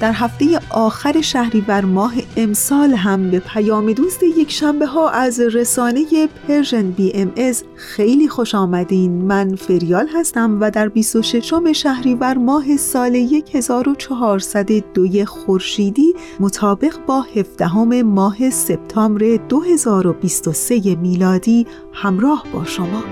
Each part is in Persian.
در هفته آخر شهریور ماه امسال هم به پیام دوست یک شنبه ها از رسانه Persian BMS خیلی خوش آمدین. من فریال هستم و در 26 شهریور ماه سال 1402 خورشیدی مطابق با 17 ماه سپتامبر 2023 میلادی همراه با شما.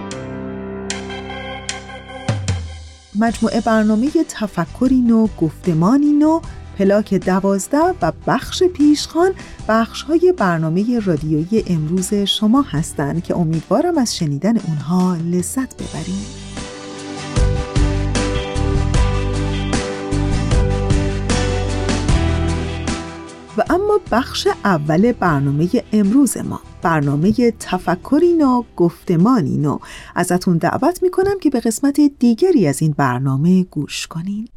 مجموعه برنامه تفکری نو گفتمانی نو پلاک دوازده و بخش پیشخان بخش های برنامه رادیویی امروز شما هستند که امیدوارم از شنیدن اونها لذت ببرید. و اما بخش اول برنامه امروز ما برنامه تفکری نو گفتمانی نو ازتون دعوت می‌کنم که به قسمت دیگری از این برنامه گوش کنین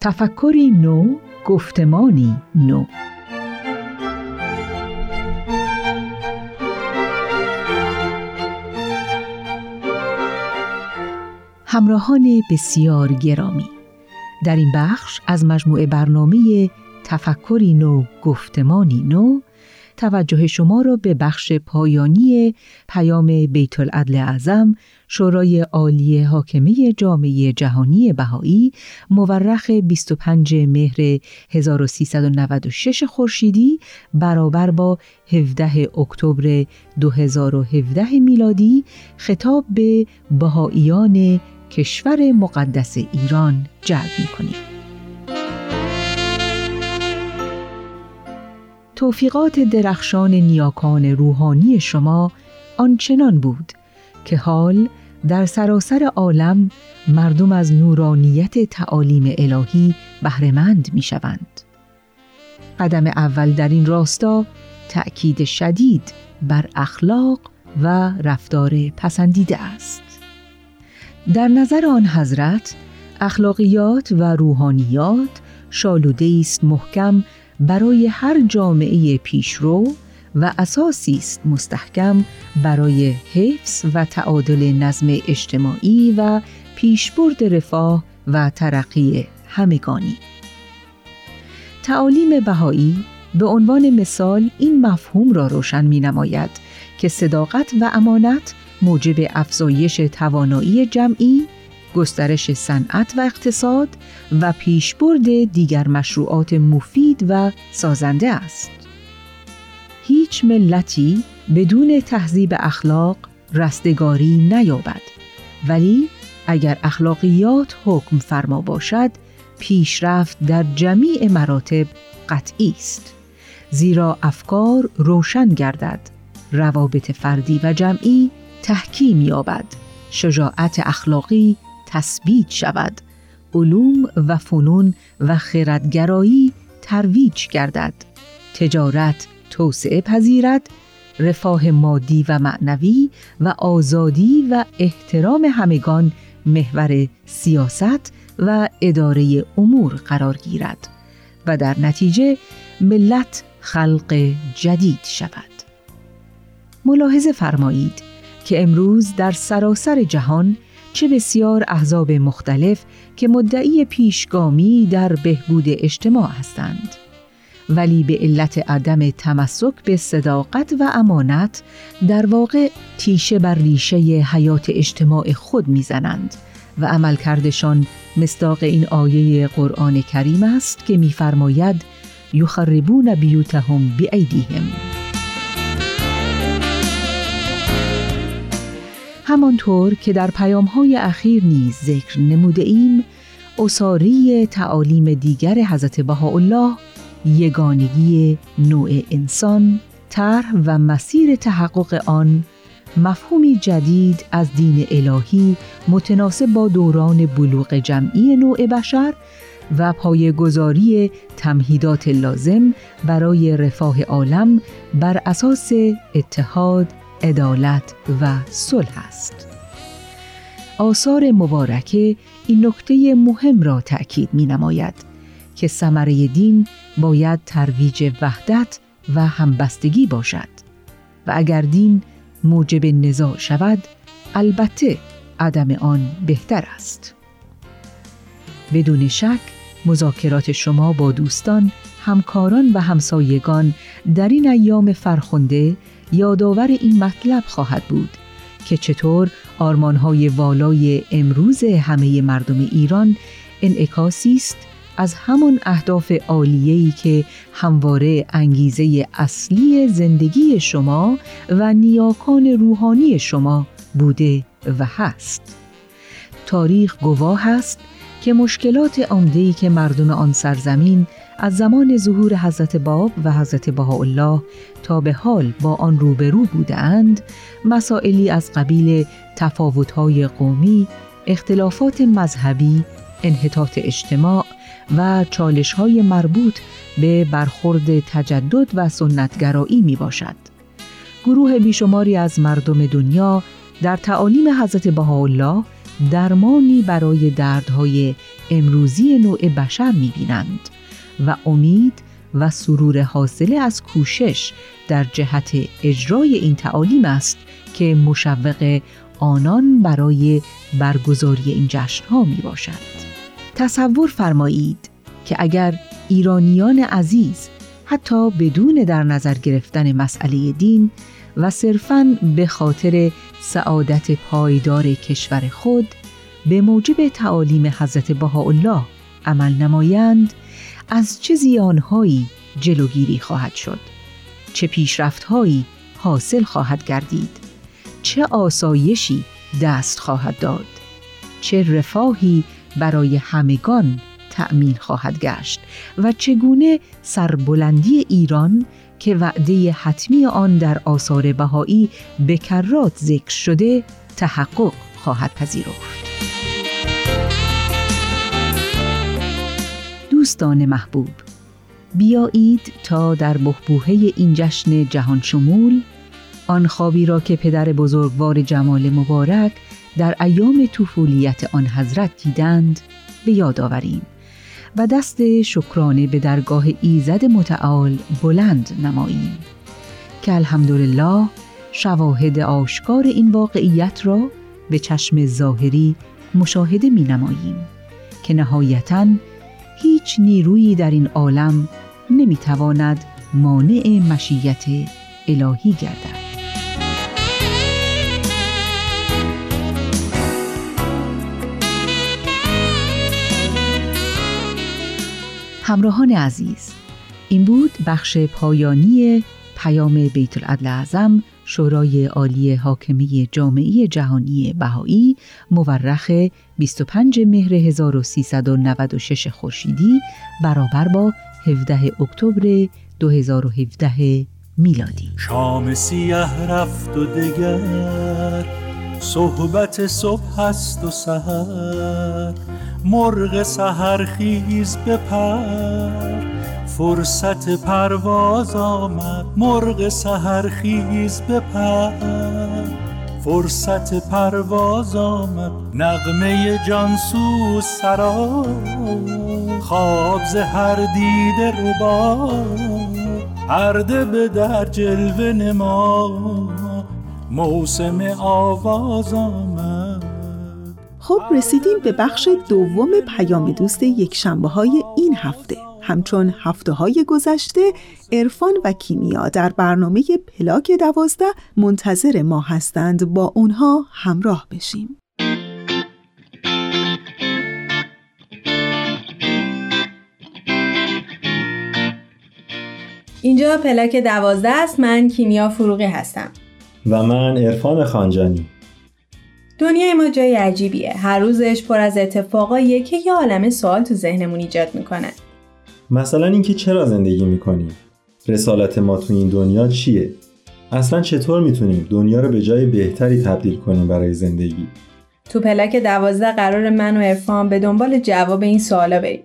تفکری نو گفتمانی نو. همراهان بسیار گرامی. در این بخش از مجموعه برنامه تفکری نو گفتمانی نو توجه شما را به بخش پایانی پیام بیت العدل اعظم شورای عالی حاکمه جامعه جهانی بهایی مورخ 25 مهر 1396 خورشیدی برابر با 17 اکتبر 2017 میلادی خطاب به بهاییان کشور مقدس ایران جلب می توفیقات درخشان نیاکان روحانی شما آنچنان بود که حال در سراسر عالم مردم از نورانیت تعالیم الهی بهرهمند می شوند. قدم اول در این راستا تأکید شدید بر اخلاق و رفتار پسندیده است. در نظر آن حضرت اخلاقیات و روحانیات شالوده است محکم برای هر جامعه پیشرو و اساسی است مستحکم برای حفظ و تعادل نظم اجتماعی و پیشبرد رفاه و ترقی همگانی. تعالیم بهایی به عنوان مثال این مفهوم را روشن می نماید که صداقت و امانت موجب افزایش توانایی جمعی گسترش صنعت و اقتصاد و پیشبرد دیگر مشروعات مفید و سازنده است. هیچ ملتی بدون تهذیب اخلاق رستگاری نیابد ولی اگر اخلاقیات حکم فرما باشد پیشرفت در جمیع مراتب قطعی است زیرا افکار روشن گردد روابط فردی و جمعی تحکیم یابد شجاعت اخلاقی تثبیت شود. علوم و فنون و خردگرایی ترویج گردد. تجارت توسعه پذیرد. رفاه مادی و معنوی و آزادی و احترام همگان محور سیاست و اداره امور قرار گیرد و در نتیجه ملت خلق جدید شود. ملاحظه فرمایید که امروز در سراسر جهان چه بسیار احزاب مختلف که مدعی پیشگامی در بهبود اجتماع هستند. ولی به علت عدم تمسک به صداقت و امانت در واقع تیشه بر ریشه حیات اجتماع خود می‌زنند و عملکردشان مصداق این آیه قرآن کریم است که می‌فرماید یخربون بیوتهم بیایدیهم همانطور که در پیامهای اخیر نیز ذکر نموده ایم اصاری تعالیم دیگر حضرت بهاءالله یگانگی نوع انسان طرح و مسیر تحقق آن مفهومی جدید از دین الهی متناسب با دوران بلوغ جمعی نوع بشر و پایگذاری تمهیدات لازم برای رفاه عالم بر اساس اتحاد، عدالت و صلح است. آثار مبارکه این نکته مهم را تأکید می نماید که ثمره دین باید ترویج وحدت و همبستگی باشد و اگر دین موجب نزاع شود البته عدم آن بهتر است بدون شک مذاکرات شما با دوستان همکاران و همسایگان در این ایام فرخنده یادآور این مطلب خواهد بود که چطور آرمانهای والای امروز همه مردم ایران انعکاسی است از همان اهداف عالیه‌ای که همواره انگیزه اصلی زندگی شما و نیاکان روحانی شما بوده و هست. تاریخ گواه است که مشکلات عمده‌ای که مردم آن سرزمین از زمان ظهور حضرت باب و حضرت بهاءالله تا به حال با آن روبرو بودند مسائلی از قبیل تفاوت‌های قومی، اختلافات مذهبی، انحطاط اجتماع و چالش های مربوط به برخورد تجدد و سنتگرایی می باشد. گروه بیشماری از مردم دنیا در تعالیم حضرت بهاءالله درمانی برای دردهای امروزی نوع بشر می بینند و امید و سرور حاصله از کوشش در جهت اجرای این تعالیم است که مشوق آنان برای برگزاری این جشنها می باشد. تصور فرمایید که اگر ایرانیان عزیز حتی بدون در نظر گرفتن مسئله دین و صرفاً به خاطر سعادت پایدار کشور خود به موجب تعالیم حضرت بهاءالله عمل نمایند از چه زیانهایی جلوگیری خواهد شد؟ چه پیشرفتهایی حاصل خواهد گردید؟ چه آسایشی دست خواهد داد؟ چه رفاهی برای همگان تأمین خواهد گشت؟ و چگونه سربلندی ایران که وعده حتمی آن در آثار بهایی به کرات ذکر شده تحقق خواهد پذیرفت. دوستان محبوب. بیایید تا در بحبوحه این جشن جهان شمول آن خوابی را که پدر بزرگوار جمال مبارک در ایام طفولیت آن حضرت دیدند به یاد آوریم. و دست شکرانه به درگاه ایزد متعال بلند نماییم. که الحمدلله شواهد آشکار این واقعیت را به چشم ظاهری مشاهده می نماییم که نهایتا هیچ نیرویی در این عالم نمی تواند مانع مشیت الهی گردد. همراهان عزیز این بود بخش پایانی پیام بیت العدل اعظم شورای عالی حاکمی جامعه جهانی بهایی مورخ 25 مهر 1396 خورشیدی برابر با 17 اکتبر 2017 میلادی. شام سیاه رفت و دگر صحبت صبح است و سهر مرغ سهر خیز بپر فرصت پرواز آمد. مرغ سهر خیز بپر. فرصت پرواز آمد نغمه جانسو سرا خواب ز هر دیده ربا پرده به در جلوه نما موسم آواز آمد خب رسیدیم به بخش دوم پیام دوست یک شنبه های این هفته. همچون هفته های گذشته عرفان و کیمیا در برنامه پلاک دوازده منتظر ما هستند. با اونها همراه بشیم. اینجا پلاک دوازده است. من کیمیا فروغی هستم. و من عرفان خانجانی. دنیای ما جای عجیبیه. هر روزش پر از اتفاقاییه که یه عالم سوال تو ذهنمون ایجاد می‌کنه. مثلا اینکه چرا زندگی می‌کنیم؟ رسالت ما تو این دنیا چیه؟ اصلا چطور می‌تونیم دنیا رو به جای بهتری تبدیل کنیم برای زندگی؟ تو پلاک دوازده قرار من و عرفان به دنبال جواب این سوالا بریم.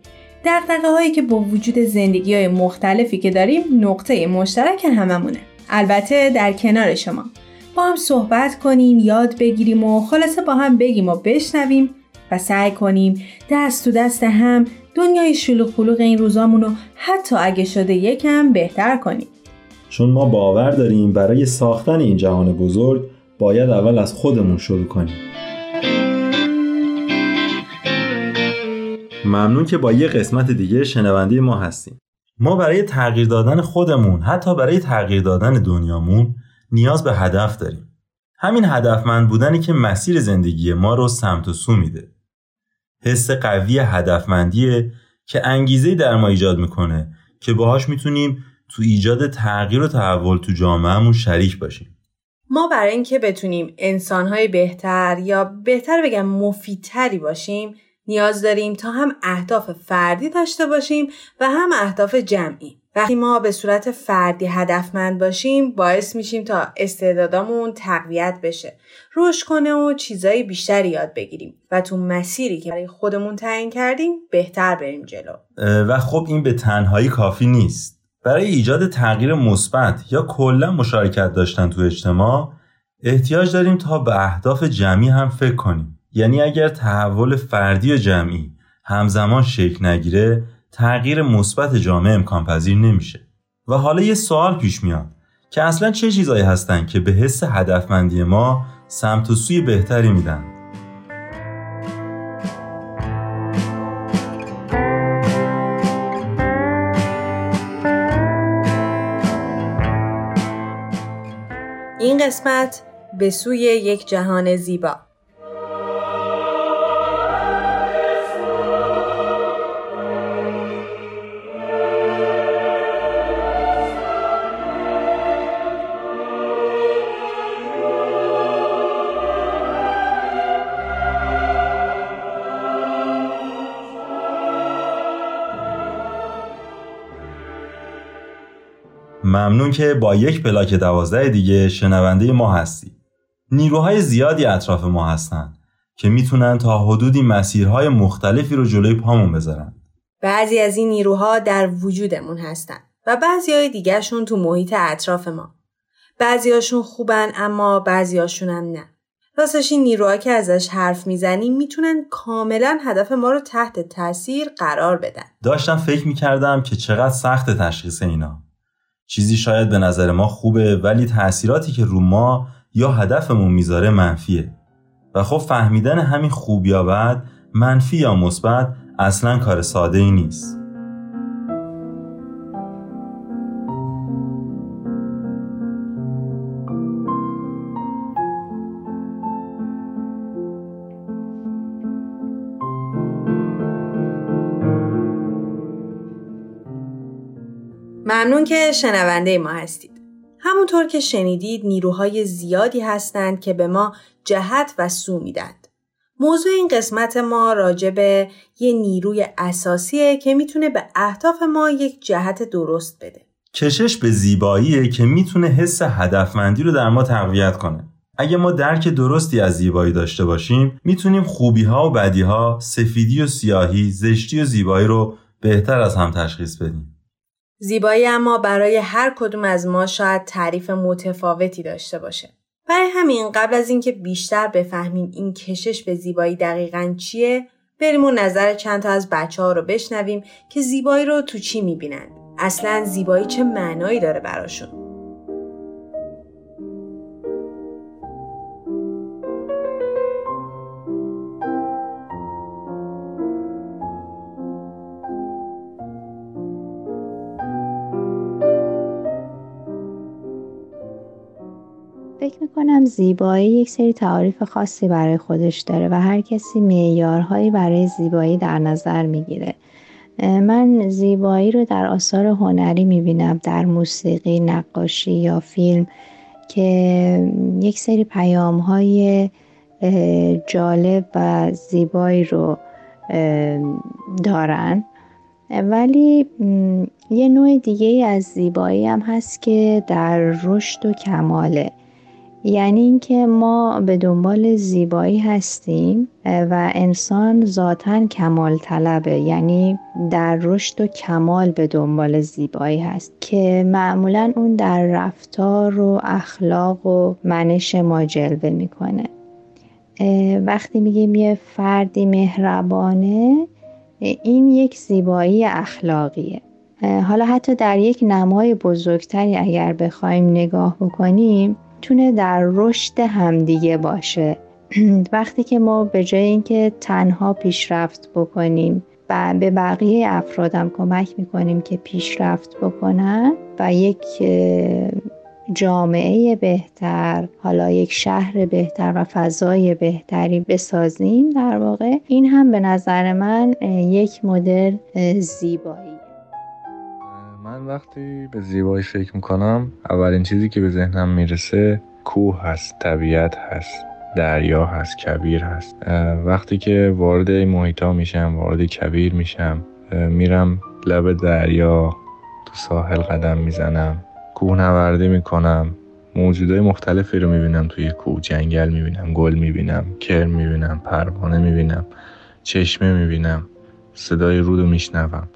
دقدقه هایی که با وجود زندگی های مختلفی که داریم نقطه مشترک هممونه. البته در کنار شما. با هم صحبت کنیم یاد بگیریم و خلاصه با هم بگیم و بشنویم و سعی کنیم دست تو دست هم دنیای شلوغ پلوغ این روزامون رو حتی اگه شده یکم بهتر کنیم. چون ما باور داریم برای ساختن این جهان بزرگ باید اول از خودمون شروع کنیم. ممنون که با یه قسمت دیگه شنونده ما هستیم. ما برای تغییر دادن خودمون حتی برای تغییر دادن دنیامون نیاز به هدف داریم. همین هدفمند بودنی که مسیر زندگی ما رو سمت و سو میده. حس قوی هدفمندیه که انگیزه در ما ایجاد می‌کنه که باهاش می‌تونیم تو ایجاد تغییر و تحول تو جامعهمون شریک باشیم ما برای اینکه بتونیم انسانهای بهتر یا بهتر بگم مفیدتری باشیم نیاز داریم تا هم اهداف فردی داشته باشیم و هم اهداف جمعی. وقتی ما به صورت فردی هدفمند باشیم باعث میشیم تا استعدادامون تقویت بشه. رشد کنه و چیزایی بیشتری یاد بگیریم و تو مسیری که برای خودمون تعیین کردیم بهتر بریم جلو. و خب این به تنهایی کافی نیست. برای ایجاد تغییر مثبت یا کلا مشارکت داشتن تو اجتماع احتیاج داریم تا به اهداف جمعی هم فکر کنیم. یعنی اگر تحول فردی و جمعی همزمان شکل نگیره تغییر مثبت جامعه امکان پذیر نمیشه. و حالا یه سوال پیش میاد که اصلا چه چیزایی هستن که به حس هدفمندی ما سمت و سوی بهتری میدن؟ این قسمت به سوی یک جهان زیبا. ممنون که با یک پلاک دوازده دیگه شنونده ما هستی. نیروهای زیادی اطراف ما هستن که می‌تونن تا حدودی مسیرهای مختلفی رو جلوی پامون بذارن. بعضی از این نیروها در وجودمون هستن و بعضی های دیگرشون تو محیط اطراف ما. بعضی هاشون خوبن اما بعضی هاشون هم نه. راستش این نیروها که ازش حرف می‌زنیم می‌تونن کاملا هدف ما رو تحت تاثیر قرار بدن. داشتم فکر می‌کردم که چقدر سخت تشخیص اینا. چیزی شاید به نظر ما خوبه ولی تاثیراتی که رو ما یا هدفمون می‌ذاره منفیه. و خب فهمیدن همین خوب یا بد منفی یا مثبت اصلا کار ساده ای نیست. ممنون که شنونده ما هستید. همونطور که شنیدید نیروهای زیادی هستند که به ما جهت و سو میدند. موضوع این قسمت ما راجع به یه نیروی اساسیه که می‌تونه به اهداف ما یک جهت درست بده. کشش به زیباییه که می‌تونه حس هدفمندی رو در ما تقویت کنه. اگه ما درک درستی از زیبایی داشته باشیم می‌تونیم خوبی ها و بدی ها، سفیدی و سیاهی، زشتی و زیبایی رو بهتر از هم تشخیص بدیم. زیبایی اما برای هر کدوم از ما شاید تعریف متفاوتی داشته باشه. برای همین قبل از اینکه بیشتر بفهمیم این کشش به زیبایی دقیقا چیه بریم و نظر چند تا از بچه ها رو بشنویم که زیبایی رو تو چی می‌بینند. اصلا زیبایی چه معنایی داره براشون. می‌کنم زیبایی یک سری تعاریف خاصی برای خودش داره و هر کسی معیارهایی برای زیبایی در نظر می‌گیره. من زیبایی رو در آثار هنری می‌بینم در موسیقی نقاشی یا فیلم که یک سری پیام های جالب و زیبایی رو دارن. ولی یه نوع دیگه از زیبایی هم هست که در رشد و کماله. یعنی اینکه ما به دنبال زیبایی هستیم و انسان ذاتا کمال طلبه یعنی در رشد و کمال به دنبال زیبایی هست که معمولا اون در رفتار و اخلاق و منش ما جلوه می‌کنه. وقتی میگیم یه فردی مهربانه این یک زیبایی اخلاقیه. حالا حتی در یک نمای بزرگتری اگر بخوایم نگاه بکنیم تونه در رشد همدیگه باشه. وقتی که ما به جای اینکه تنها پیشرفت بکنیم و به بقیه افرادم کمک می‌کنیم که پیشرفت بکنن و یک جامعه بهتر حالا یک شهر بهتر و فضای بهتری بسازیم در واقع این هم به نظر من یک مدل زیبایی. من وقتی به زیبایی فکر می‌کنم اولین چیزی که به ذهنم می‌رسه کوه هست طبیعت هست دریا هست کبیر هست. وقتی که وارد این محیط میشم وارد کبیر میشم میرم لب دریا تو ساحل قدم می‌زنم کوه نوردی می‌کنم. موجودهای مختلفی رو می‌بینم توی کوه جنگل می‌بینم گل می‌بینم کرم می‌بینم پروانه می‌بینم چشمه می‌بینم صدای رود رو میشنوم.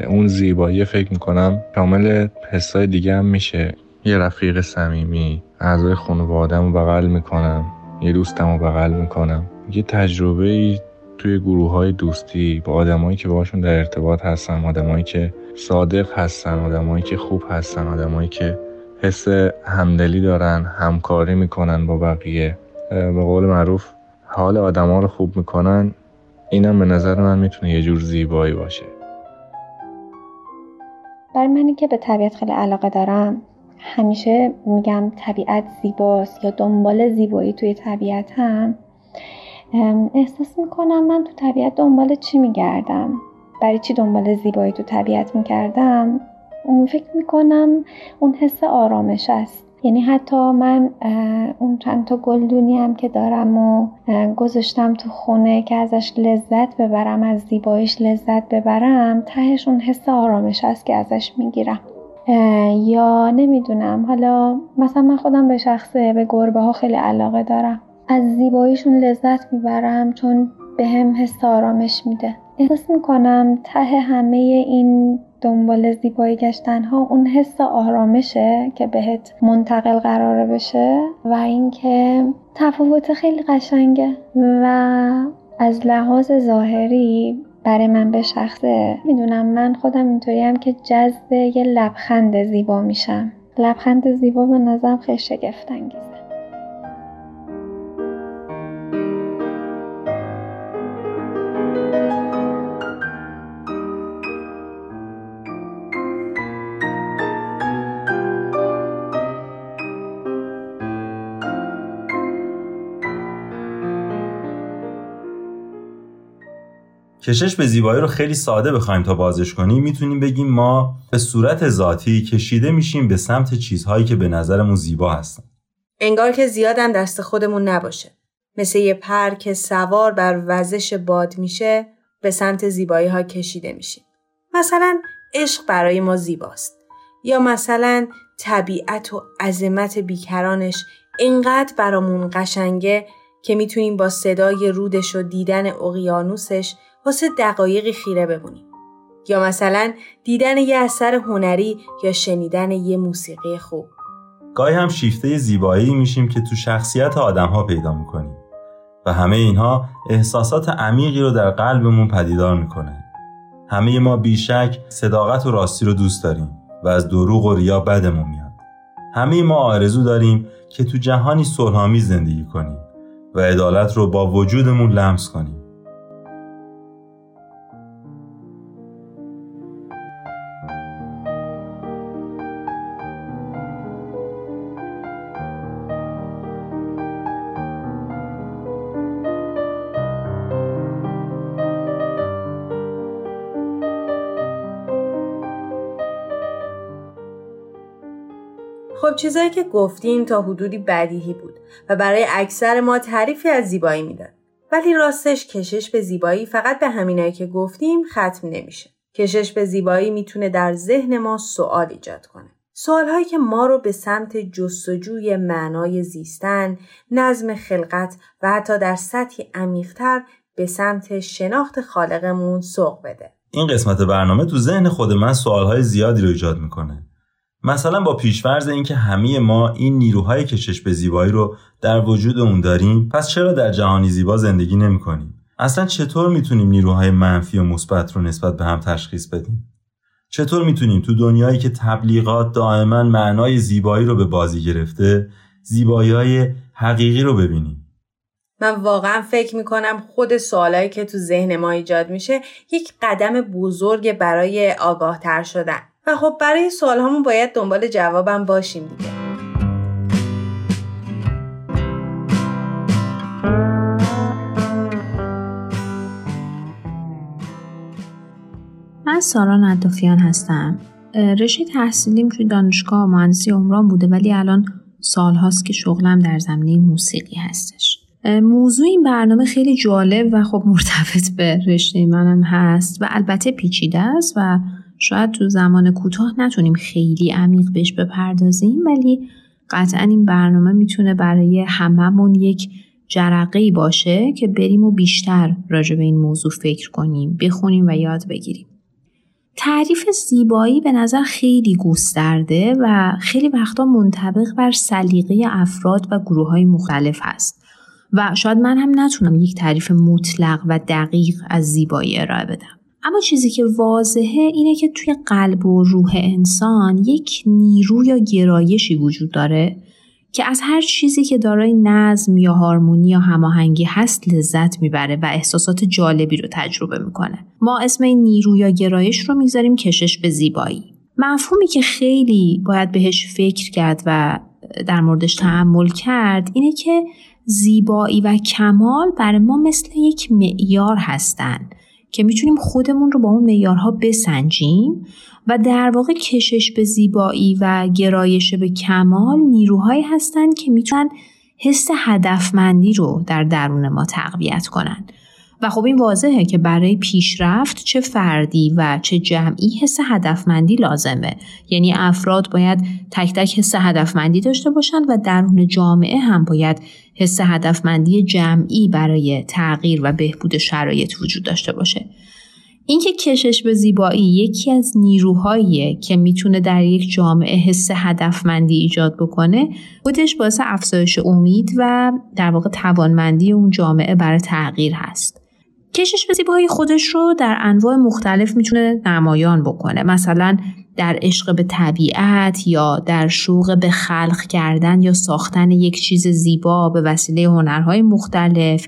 اون زیبایی فکر می‌کنم کامل حسای دیگه هم میشه. یه رفیق صمیمی اعضای خانوادم رو بغل می‌کنم. یه دوستم رو بغل می‌کنم. یه تجربه ای توی گروه های دوستی با آدمایی که باشون در ارتباط هستم آدمایی که صادق هستن آدمایی که خوب هستن آدمایی که حس همدلی دارن همکاری می‌کنن با بقیه. به قول معروف حال آدما رو خوب می‌کنن. اینم به نظر من می‌تونه یه جور زیبایی باشه. برای منی که به طبیعت خیلی علاقه دارم همیشه میگم طبیعت زیباست یا دنبال زیبایی توی طبیعت هم احساس می‌کنم من تو طبیعت دنبال چی میگردم؟ برای چی دنبال زیبایی تو طبیعت می‌کردم فکر می‌کنم اون حس آرامش است. یعنی حتی من اون چند تا گلدونی هم که دارم و گذاشتم تو خونه که ازش لذت ببرم از زیباییش لذت ببرم تهش اون حس آرامش است که ازش می‌گیرم. یا نمی‌دونم حالا مثلا من خودم به شخصه به گربه ها خیلی علاقه دارم. از زیباییشون لذت می‌برم چون به هم حس آرامش میده. احساس می‌کنم ته همه این دنبال زیبایی گشتن ها اون حس آرامشه که بهت منتقل قرار بشه و اینکه تفاوت خیلی قشنگه و از لحاظ ظاهری برای من به شخصه. می‌دونم من خودم اینطوری هم که جذب یه لبخند زیبا میشم. لبخند زیبا به نظرم خیلی شگفت کشش به زیبایی رو خیلی ساده بخوایم تا بازش کنیم می‌تونیم بگیم ما به صورت ذاتی کشیده میشیم به سمت چیزهایی که به نظرمون زیبا هستن. انگار که زیادم دست خودمون نباشه. مثل یه پر که سوار بر وزش باد میشه به سمت زیبایی ها کشیده میشیم. مثلا عشق برای ما زیباست. یا مثلا طبیعت و عظمت بیکرانش اینقدر برامون قشنگه که می‌تونیم با صدای رودش و دیدن اقیانوسش واسه دقایقی خیره بمونیم. یا مثلا دیدن یه اثر هنری یا شنیدن یه موسیقی خوب. گاهی هم شیفته زیبایی میشیم که تو شخصیت آدم ها پیدا می‌کنیم و همه اینها احساسات عمیقی رو در قلبمون پدیدار می‌کنه. همه ما بیشک صداقت و راستی رو دوست داریم و از دروغ و ریا بدمون میاد. همه ما آرزو داریم که تو جهانی صلحآمیز زندگی کنیم و عدالت رو با وجودمون لمس کنیم. خب چیزایی که گفتیم تا حدودی بدیهی بود و برای اکثر ما تعریفی از زیبایی می‌داد. ولی راستش کشش به زیبایی فقط به همینایی که گفتیم ختم نمیشه. کشش به زیبایی می‌تونه در ذهن ما سوال ایجاد کنه. سوالهایی که ما رو به سمت جستجوی معنای زیستن، نظم خلقت و حتی در سطحی عمیقتر به سمت شناخت خالقمون سوق بده. این قسمت برنامه تو ذهن خود من سوالهای زیادی رو ایجاد می‌کنه. مثلا با پیشورز اینکه همه ما این نیروهای کشش به زیبایی رو در وجودمون داریم پس چرا در جهانی زیبا زندگی نمی‌کنیم؟ اصلا چطور می‌تونیم نیروهای منفی و مثبت رو نسبت به هم تشخیص بدیم؟ چطور می‌تونیم تو دنیایی که تبلیغات دائما معنای زیبایی رو به بازی گرفته زیبایی حقیقی رو ببینیم؟ من واقعا فکر می‌کنم خود سوالایی که تو ذهن ما ایجاد میشه یک قدم بزرگ برای آگاه تر شدن. و خب برای سوال همون باید دنبال جوابم باشیم دیگه. من سارا ندافیان هستم. رشته تحصیلیم توی دانشگاه مهندسی عمران بوده ولی الان سالهاست که شغلم در زمینه موسیقی هستش. موضوع این برنامه خیلی جالب و خب مرتبط به رشته منم هست و البته پیچیده است و شاید تو زمان کوتاه نتونیم خیلی عمیق بهش بپردازیم ولی قطعا این برنامه می‌تونه برای هممون یک جرقه باشه که بریم و بیشتر راجع به این موضوع فکر کنیم بخونیم و یاد بگیریم. تعریف زیبایی به نظر خیلی گسترده و خیلی وقتا منطبق بر سلیقه افراد و گروه های مختلف هست. و شاید من هم نتونم یک تعریف مطلق و دقیق از زیبایی ارائه بدم. اما چیزی که واضحه اینه که توی قلب و روح انسان یک نیرو یا گرایشی وجود داره که از هر چیزی که دارای نظم یا هارمونی یا هماهنگی هست لذت می‌بره و احساسات جالبی رو تجربه می‌کنه. ما اسم این نیرو یا گرایش رو می‌ذاریم کشش به زیبایی. مفهومی که خیلی باید بهش فکر کرد و در موردش تحمل کرد اینه که زیبایی و کمال برای ما مثل یک معیار هستند که می‌تونیم خودمون رو با اون معیارها بسنجیم و در واقع کشش به زیبایی و گرایش به کمال نیروهایی هستند که می‌تونن حس هدفمندی رو در درون ما تقویت کنند و خب این واضحه که برای پیشرفت چه فردی و چه جمعی حس هدفمندی لازمه. یعنی افراد باید تک تک حس هدفمندی داشته باشند و درون جامعه هم باید حس هدفمندی جمعی برای تغییر و بهبود شرایط وجود داشته باشه. اینکه کشش به زیبایی یکی از نیروهاییه که می‌تونه در یک جامعه حس هدفمندی ایجاد بکنه خودش باعث افزایش امید و در واقع توانمندی اون جامعه برای تغییر هست. کشش به زیبایی خودش رو در انواع مختلف می‌تونه نمایان بکنه. مثلا در عشق به طبیعت یا در شوق به خلق کردن یا ساختن یک چیز زیبا به وسیله هنرهای مختلف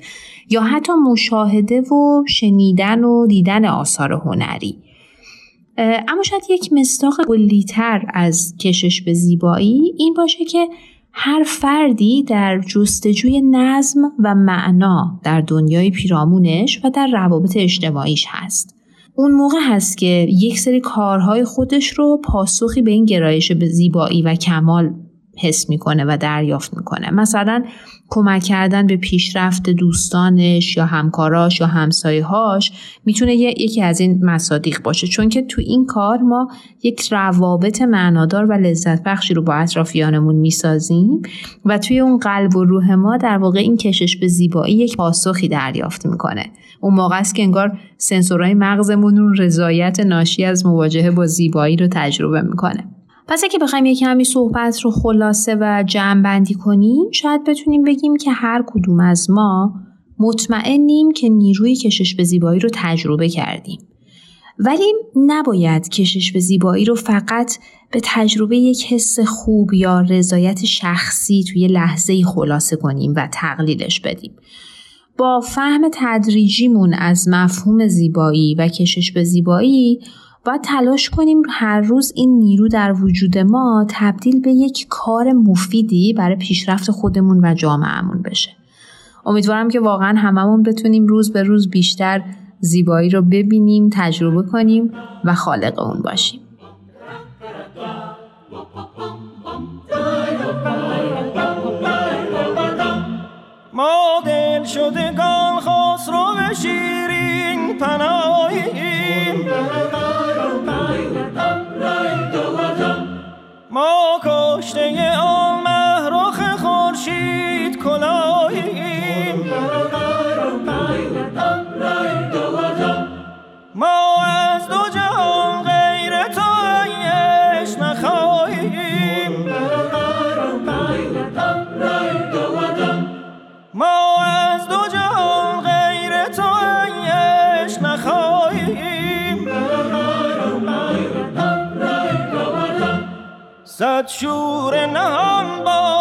یا حتی مشاهده و شنیدن و دیدن آثار هنری. اما شاید یک مستاق کلیتر از کشش به زیبایی این باشه که هر فردی در جستجوی نظم و معنا در دنیای پیرامونش و در روابط اجتماعیش هست. اون موقع هست که یک سری کارهای خودش رو پاسخی به این گرایش به زیبایی و کمال حس می‌کنه و دریافت می‌کنه مثلا کمک کردن به پیشرفت دوستانش یا همکاراش یا همسایهاش می‌تونه یکی از این مصادیق باشه. چون که تو این کار ما یک روابط معنادار و لذت بخشی رو با اطرافیانمون می‌سازیم و توی اون قلب و روح ما در واقع این کشش به زیبایی یک پاسخی دریافت می‌کنه. اون موقع است که انگار سنسورهای مغزمون رضایت ناشی از مواجهه با زیبایی رو تجربه می‌کنه. پس اگه بخوایم یک کمی صحبت رو خلاصه و جمع بندی کنیم شاید بتونیم بگیم که هر کدوم از ما مطمئنیم که نیروی کشش به زیبایی رو تجربه کردیم. ولی نباید کشش به زیبایی رو فقط به تجربه یک حس خوب یا رضایت شخصی توی لحظه خلاصه کنیم و تقلیلش بدیم. با فهم تدریجیمون از مفهوم زیبایی و کشش به زیبایی باید تلاش کنیم هر روز این نیرو در وجود ما تبدیل به یک کار مفیدی برای پیشرفت خودمون و جامعهمون بشه. امیدوارم که واقعا هممون بتونیم روز به روز بیشتر زیبایی رو ببینیم تجربه کنیم و خالق اون باشیم. ما دل شده رو به شیرین پناهیم. ما کشته آن شور نهان با ما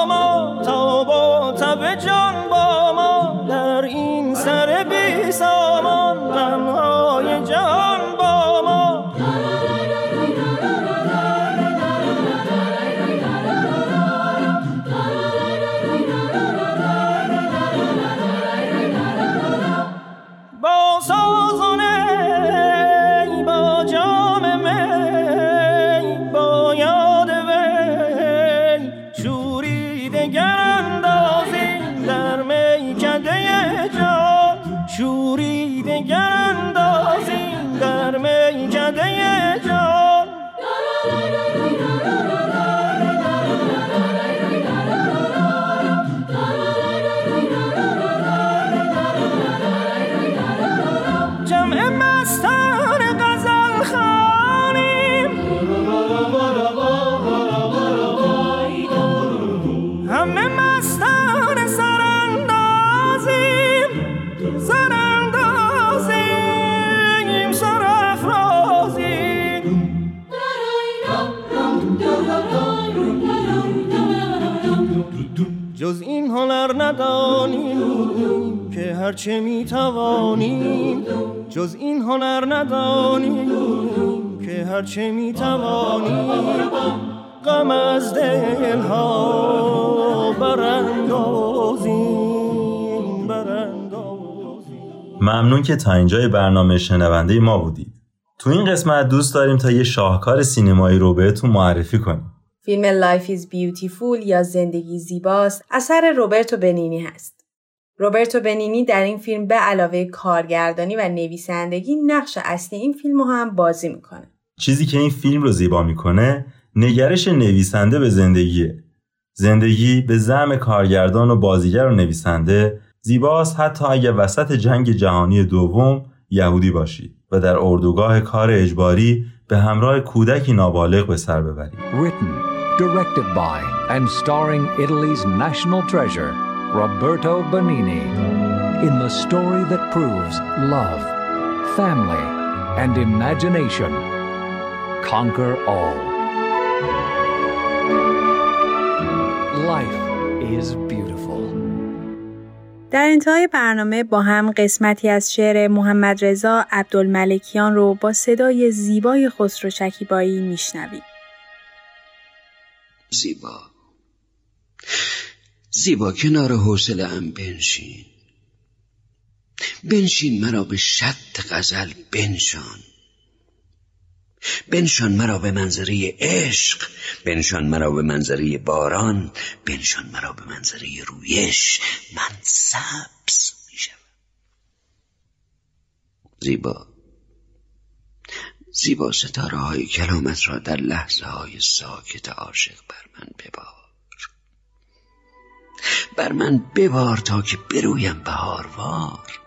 هرچه می توانیم غم از دلها براندازیم براندازیم ممنون که تا اینجای برنامه شنونده ما بودید. تو این قسمت دوست داریم تا یه شاهکار سینمایی رو بهتون معرفی کنیم. فیلم Life is Beautiful یا زندگی زیباست اثر روبرتو بنینی هست. روبرتو بنینی در این فیلم به علاوه کارگردانی و نویسندگی نقش اصلی این فیلم رو هم بازی می‌کنه. چیزی که این فیلم رو زیبا می‌کنه نگرش نویسنده به زندگیه. زندگی به زعم کارگردان و بازیگر و نویسنده زیباست حتی اگه وسط جنگ جهانی دوم یهودی باشی و در اردوگاه کار اجباری به همراه کودکی نابالغ به سر ببری. Written, directed by, and starring Italy's national treasure, Roberto Benini, in the story that proves love, family, and imagination conquer all. Life is beautiful. در انتهای برنامه با هم قسمتی از شعر محمد رضا عبدالملکیان رو با صدای زیبای خسرو شکیبایی میشنویم. زیبا زیبا کنار حوصله ام بنشین بنشین مرا به شط غزل بنشان بنشان مرا به منظره عشق بنشان مرا به منظره باران بنشان مرا به منظره رویش. من سبز میشم زیبا. زیبا ستاره های کلامت را در لحظه های ساکت عاشق بر من ببار. بر من ببار تا که برویم بهاروار.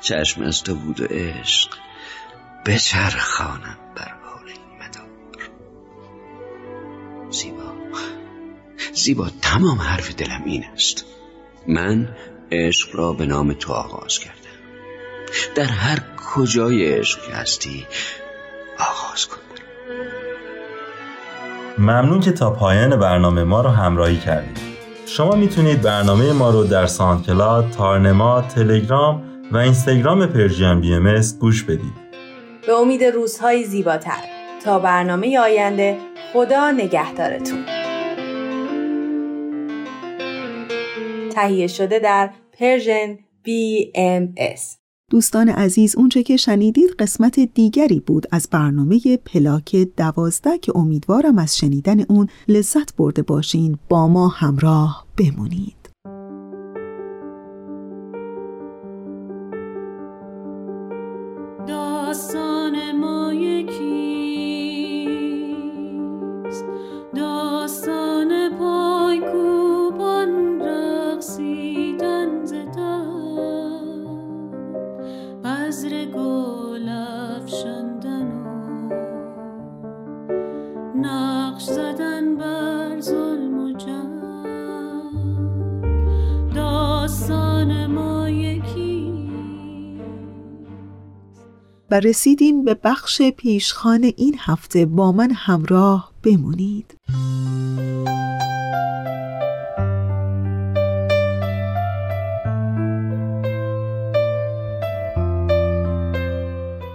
چشم از تو بود و عشق. بچرخانم بر این مدار. زیبا. زیبا تمام حرف دلم این است. من عشق را به نام تو آغاز کردم. در هر کجای عشق هستی آغاز کن. ممنون که تا پایان برنامه ما رو همراهی کردید. شما می‌تونید برنامه ما رو در SoundCloud، تارنما، تلگرام و اینستاگرام Persian BMS گوش بدید. به امید روزهای زیباتر. تا برنامه آینده خدا نگهدارتون. تهیه شده در Persian BMS دوستان عزیز اونچه که شنیدید قسمت دیگری بود از برنامه پلاک دوازده که امیدوارم از شنیدن اون لذت برده باشین. با ما همراه بمونید. و رسیدیم به بخش پیشخان این هفته. با من همراه بمونید.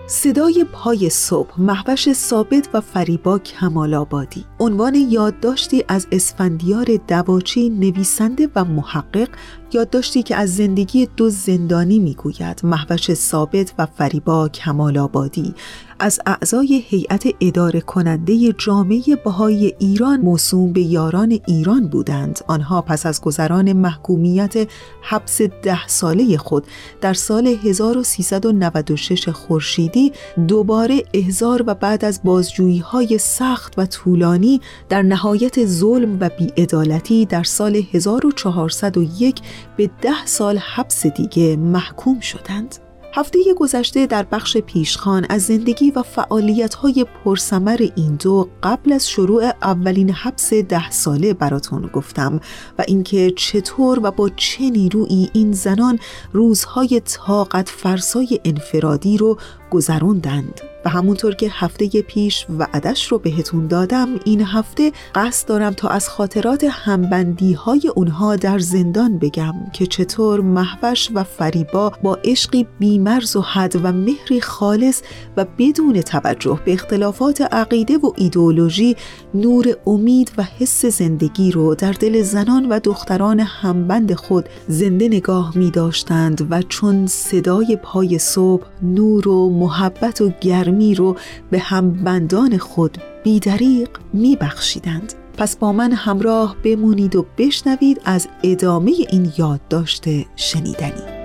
صدای پای صبح محوش ثابت و فریبا کمال آبادی. عنوان یادداشتی از اسفندیار دواچی نویسنده و محقق یادداشتی که از زندگی دو زندانی می‌گوید محوش ثابت و فریبا کمال آبادی. از اعضای هیئت اداره کننده جامعه بهای ایران موسوم به یاران ایران بودند. آنها پس از گذران محکومیت حبس ده ساله خود در سال 1396 خورشیدی دوباره احزار و بعد از بازجویی های سخت و طولانی در نهایت ظلم و بیعدالتی در سال 1401 به ده سال حبس دیگه محکوم شدند. هفته گذشته در بخش پیشخان از زندگی و فعالیت‌های پرسمر این دو قبل از شروع اولین حبس ده ساله براتون گفتم و اینکه چطور و با چه نیرویی این زنان روزهای طاقت فرسای انفرادی رو گذروندند و همونطور که هفته پیش وعدش رو بهتون دادم این هفته قصد دارم تا از خاطرات همبندی های اونها در زندان بگم که چطور محوش و فریبا با عشقی بیمرز و حد و مهری خالص و بدون توجه به اختلافات عقیده و ایدئولوژی نور امید و حس زندگی رو در دل زنان و دختران همبند خود زنده نگاه می داشتند و چون صدای پای صبح نور و محبت و گرمی رو به همبندان خود بیدریق می بخشیدند. پس با من همراه بمونید و بشنوید از ادامه این یادداشت شنیدنی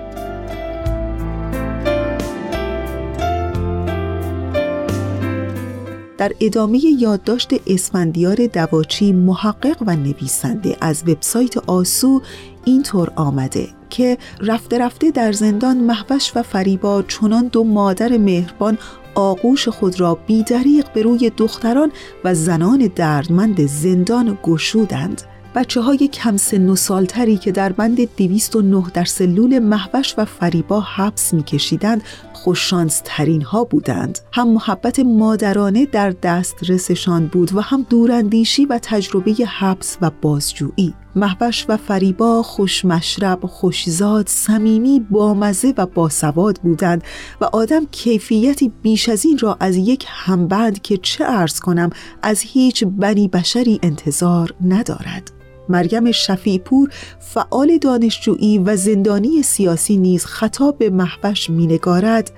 در ادامه یادداشت اسفندیار دواچی محقق و نویسنده از وبسایت آسو اینطور آمده که رفته رفته در زندان محوش و فریبا چنان دو مادر مهربان آغوش خود را بیدریق به روی دختران و زنان دردمند زندان گشودند. بچه های کم سن و سالتری که در بند 209 در سلول محوش و فریبا حبس میکشیدند خوششانس ترین ها بودند. هم محبت مادرانه در دسترسشان بود و هم دوراندیشی و تجربه حبس و بازجویی. محوش و فریبا خوشمشرب، خوشزاد، صمیمی، بامزه و باسواد بودند و آدم کیفیتی بیش از این را از یک همبند که چه ارز کنم از هیچ بنی بشری انتظار ندارد. مریم شفیپور فعال دانشجویی و زندانی سیاسی نیز خطاب به محوش مینگارد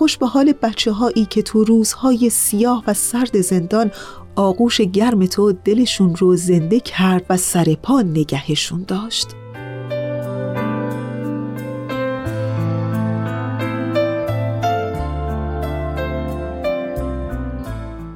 خوش به حال بچه هایی که تو روزهای سیاه و سرد زندان آغوش گرم تو دلشون رو زنده کرد و سر پا نگهشون داشت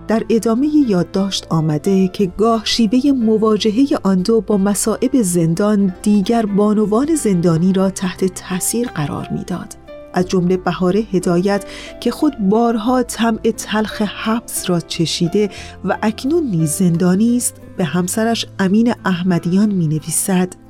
در ادامه یادداشت آمده که گاه شیوه مواجهه آن دو با مصائب زندان دیگر بانوان زندانی را تحت تاثیر قرار می‌داد. از جمله بهاره هدایت که خود بارها طمع تلخ حبس را چشیده و اکنون نیز زندانی است به همسرش امین احمدیان می نویسد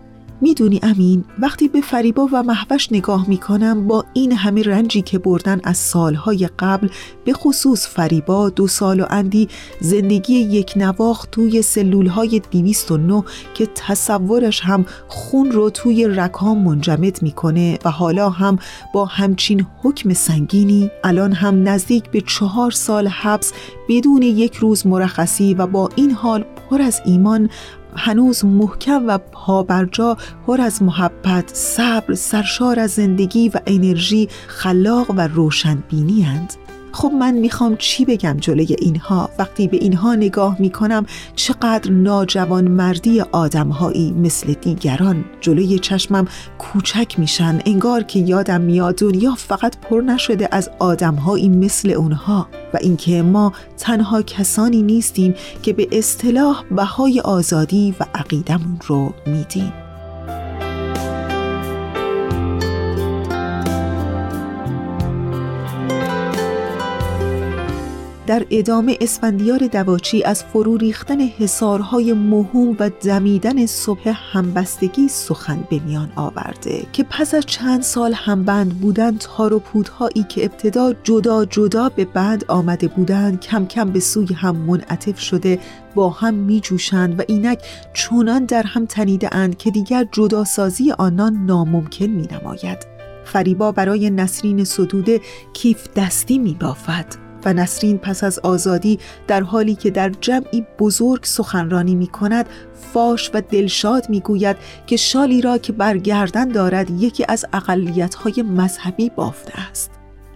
می‌دونی امین وقتی به فریبا و محوش نگاه می‌کنم با این همه رنجی که بردن از سالهای قبل به خصوص فریبا دو سال و اندی زندگی یک نواخ توی سلولهای 209 که تصورش هم خون رو توی رکام منجمد می‌کنه و حالا هم با همچین حکم سنگینی الان هم نزدیک به چهار سال حبس بدون یک روز مرخصی و با این حال پر از ایمان هنوز محکم و پابرجا پر از محبت، صبر، سرشار از زندگی و انرژی خلاق و روشنبینی هند. خب من می‌خوام چی بگم جلوی اینها؟ وقتی به اینها نگاه می‌کنم چقدر ناجوان مردی آدمهایی مثل دیگران جلوی چشمم کوچک میشن. انگار که یادم میاد دنیا فقط پر نشده از آدمهایی مثل اونها. و اینکه ما تنها کسانی نیستیم که به اصطلاح بهای آزادی و عقیدمون رو میدیم. در ادامه اسفندیار دواچی از فرو ریختن حصارهای مهم و دمیدن صبح همبستگی سخن به میان آورده که پس از چند سال همبند بودن تار و پودهایی که ابتدا جدا جدا به بند آمده بودند کم کم به سوی هم منعطف شده با هم می جوشند و اینک چونان در هم تنیده اند که دیگر جداسازی آنان ناممکن می نماید. فریبا برای نسرین صدوده کیف دستی می بافد و نسرین پس از آزادی در حالی که در جمعی بزرگ سخنرانی می کند فاش و دلشاد می گوید که شالی را که برگردن دارد یکی از اقلیت‌های مذهبی بافته است.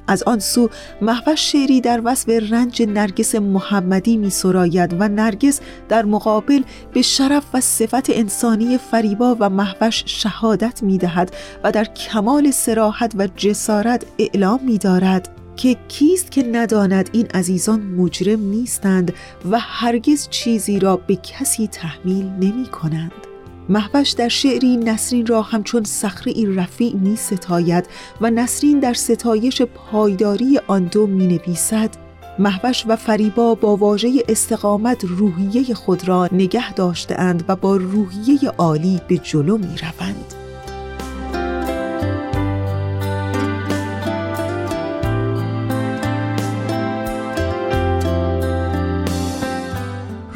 از آن سو محوش شعری در وصف رنج نرگس محمدی می سراید و نرگس در مقابل به شرف و صفت انسانی فریبا و محوش شهادت می دهد و در کمال سراحت و جسارت اعلام می دارد که کیست که نداند این عزیزان مجرم نیستند و هرگز چیزی را به کسی تحمیل نمی کنند. محوش در شعری نسرین را همچون صخره رفیع می ستاید و نسرین در ستایش پایداری آن دو می نویسد محوش و فریبا با واژه استقامت روحیه خود را نگه داشتهاند و با روحیه عالی به جلو می روند.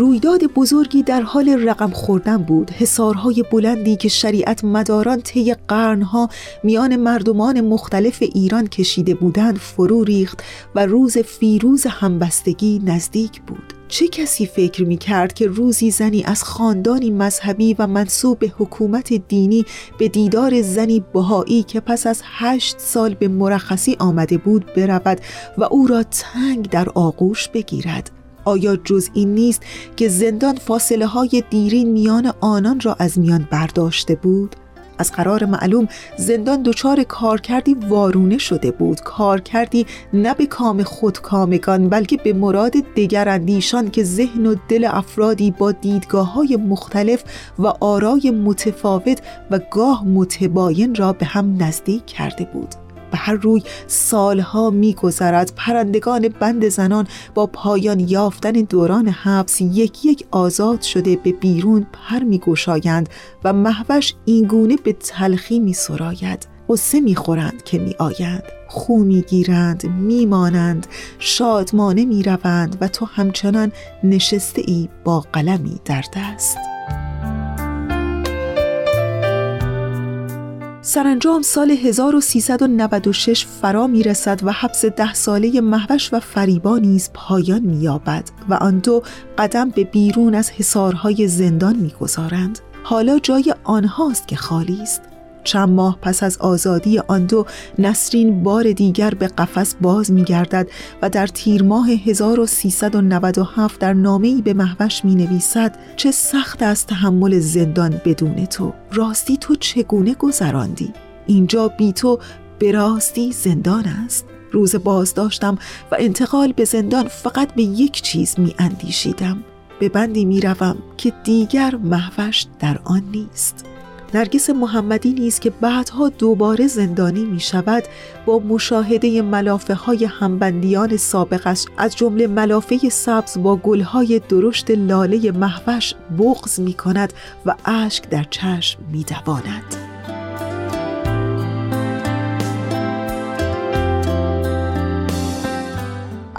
رویداد بزرگی در حال رقم خوردن بود. حسارهای بلندی که شریعت مداران طی قرنها میان مردمان مختلف ایران کشیده بودند فرو ریخت و روز فیروز همبستگی نزدیک بود. چه کسی فکر می کرد که روزی زنی از خاندانی مذهبی و منصوب به حکومت دینی به دیدار زنی بهایی که پس از هشت سال به مرخصی آمده بود برود و او را تنگ در آغوش بگیرد؟ آیا جز این نیست که زندان فاصله های دیرین میان آنان را از میان برداشته بود؟ از قرار معلوم زندان دچار کارکردی وارونه شده بود کارکردی نه به کام خود کامگان بلکه به مراد دگراندیشان که ذهن و دل افرادی با دیدگاه های مختلف و آرای متفاوت و گاه متباین را به هم نزدیک کرده بود به هر روی سالها میگذرد. پرندگان بند زنان با پایان یافتن دوران حبس یک یک آزاد شده به بیرون پر میگشایند و محوش اینگونه به تلخی میسراید. قصه می‌خورند که میآیند. خو می‌گیرند میمانند شادمانه می‌روند و تو همچنان نشسته ای با قلمی در دست. سرانجام سال 1396 فرا می رسد و حبس ده ساله محوش و فریبا نیز پایان می یابد و آن دو قدم به بیرون از حصارهای زندان می گذارند. حالا جای آنهاست که خالی است چند ماه پس از آزادی آن دو نسرین بار دیگر به قفس باز می گردد و در تیر ماه 1397 در نامه‌ای به محوش می نویسد چه سخت است تحمل زندان بدون تو. راستی تو چگونه گذراندی؟ اینجا بی تو به راستی زندان است. روز بازداشتم و انتقال به زندان فقط به یک چیز می اندیشیدم به بندی می روم که دیگر محوش در آن نیست. نرگس محمدی نیز که بعدها دوباره زندانی می شود با مشاهده ملافه های همبندیان سابقش از جمله ملافه سبز با گلهای درشت لاله محوش بغز می کند و اشک در چشم می دواند.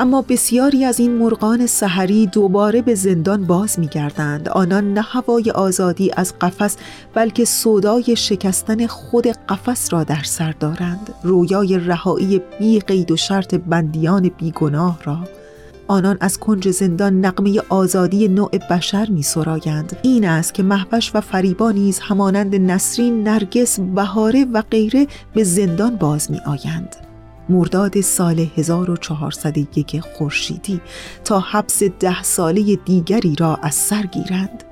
اما بسیاری از این مرغان سحری دوباره به زندان باز می گردند. آنان نه هوای آزادی از قفس بلکه صدای شکستن خود قفس را در سر دارند رویای رهایی بی قید و شرط بندیان بیگناه را آنان از کنج زندان نقمه آزادی نوع بشر می سرایند. این است که محوش و فریبا نیز همانند نسرین، نرگس، بهاره و غیره به زندان باز می آیند. مرداد سال 1401 خورشیدی تا حبس ده ساله دیگری را از سر گیرند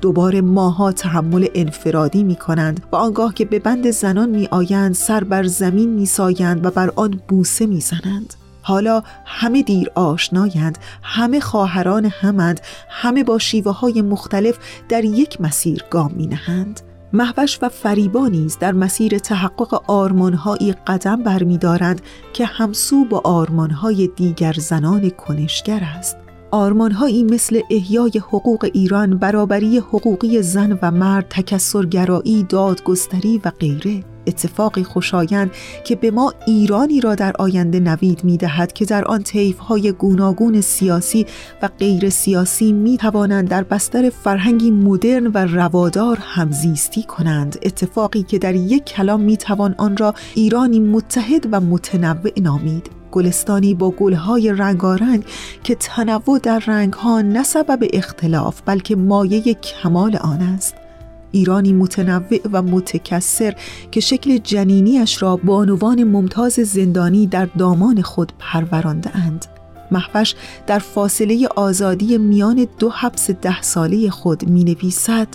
دوباره ماها تحمل انفرادی می کنند و آنگاه که به بند زنان می آیند سر بر زمین می سایند و بر آن بوسه می زنند. حالا همه دیر آشنایند همه خواهران همند همه با شیوه های مختلف در یک مسیر گام می نهند محوش و فریبا نیز در مسیر تحقق آرمانهایی قدم برمیدارند که همسو با آرمانهای دیگر زنان کنشگر است. آرمانهایی مثل احیای حقوق ایران برابری حقوقی زن و مرد تکسرگرایی دادگستری و غیره. اتفاقی خوشایند که به ما ایرانی را در آینده نوید می دهد که در آن های گوناگون سیاسی و غیر سیاسی می توانند در بستر فرهنگی مدرن و روادار همزیستی کنند. اتفاقی که در یک کلام می توان آن را ایرانی متحد و متنوع نامید. گلستانی با گلهای رنگارنگ که تنوع در رنگها نه سبب اختلاف بلکه مایه کمال آن است. ایرانی متنوع و متکثر که شکل جنینیش را بانوان ممتاز زندانی در دامان خود پرورانده اند محوش در فاصله آزادی میان دو حبس ده ساله خود می نویسد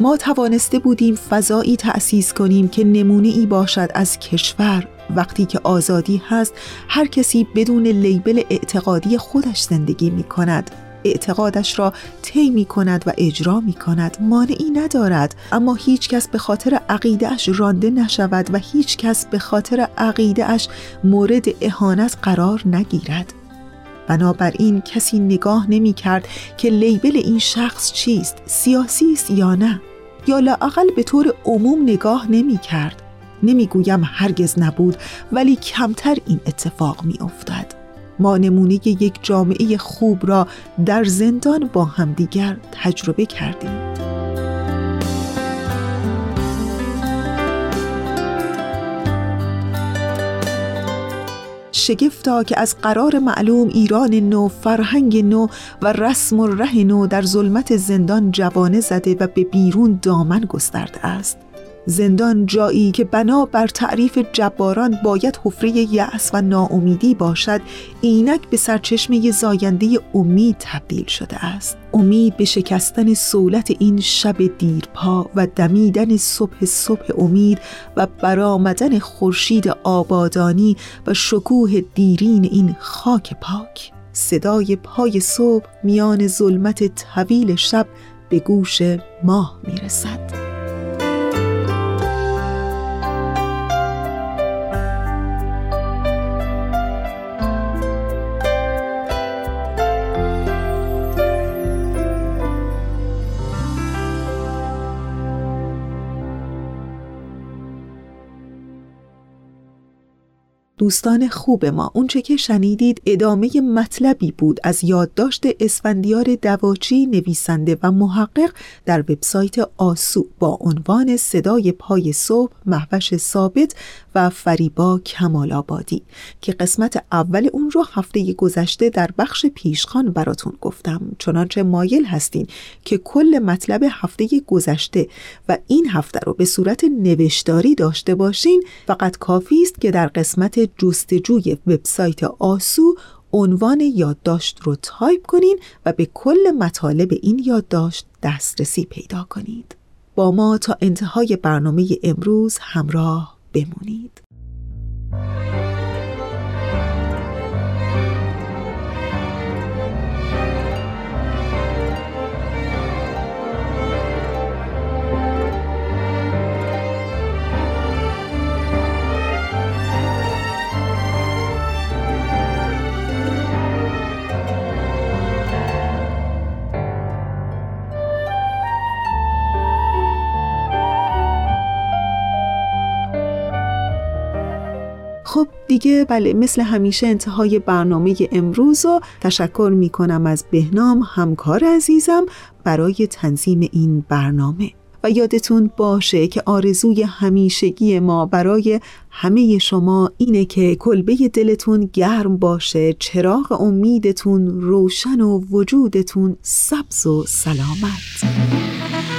ما توانسته بودیم فضایی تأسیس کنیم که نمونه ای باشد از کشور. وقتی که آزادی هست هر کسی بدون لیبل اعتقادی خودش زندگی می کند اعتقادش را طی می کند و اجرا می کند مانعی ندارد. اما هیچ کس به خاطر عقیدهش رانده نشود و هیچ کس به خاطر عقیدهش مورد اهانت قرار نگیرد. بنابراین کسی نگاه نمی کرد که لیبل این شخص چیست سیاسی است یا نه یا لاقل به طور عموم نگاه نمی کرد نمی‌گویم هرگز نبود ولی کمتر این اتفاق می افتد. ما نمونه یک جامعه خوب را در زندان با همدیگر تجربه کردیم. شگفتا که از قرار معلوم ایران نو فرهنگ نو و رسم و ره نو در ظلمت زندان جوانه زده و به بیرون دامن گسترده است. زندان جایی که بنا بر تعریف جباران باید حفره یأس و ناامیدی باشد اینک به سرچشمه زاینده امید تبدیل شده است. امید به شکستن سولت این شب دیرپا و دمیدن صبح صبح امید و برآمدن خورشید آبادانی و شکوه دیرین این خاک پاک. صدای پای صبح میان ظلمت طویل شب به گوش ماه می‌رسد. دوستان خوب ما. اونچه که شنیدید ادامه مطلبی بود از یادداشت اسفندیار دواچی نویسنده و محقق در وبسایت آسو با عنوان صدای پای صبح محوش ثابت و فریبا کمال آبادی که قسمت اول اون رو هفته گذشته در بخش پیشخان براتون گفتم. چنانچه مایل هستین که کل مطلب هفته گذشته و این هفته رو به صورت نوشتاری داشته باشین فقط کافی است که در قسمت جستجوی وبسایت آسو عنوان یادداشت رو تایپ کنین و به کل مطالب این یادداشت دسترسی پیدا کنید. با ما تا انتهای برنامه امروز همراه بمونید. خب دیگه بله مثل همیشه انتهای برنامه امروز رو تشکر می کنم از بهنام همکار عزیزم برای تنظیم این برنامه. و یادتون باشه که آرزوی همیشگی ما برای همه شما اینه که کلبه دلتون گرم باشه چراغ امیدتون روشن و وجودتون سبز و سلامت.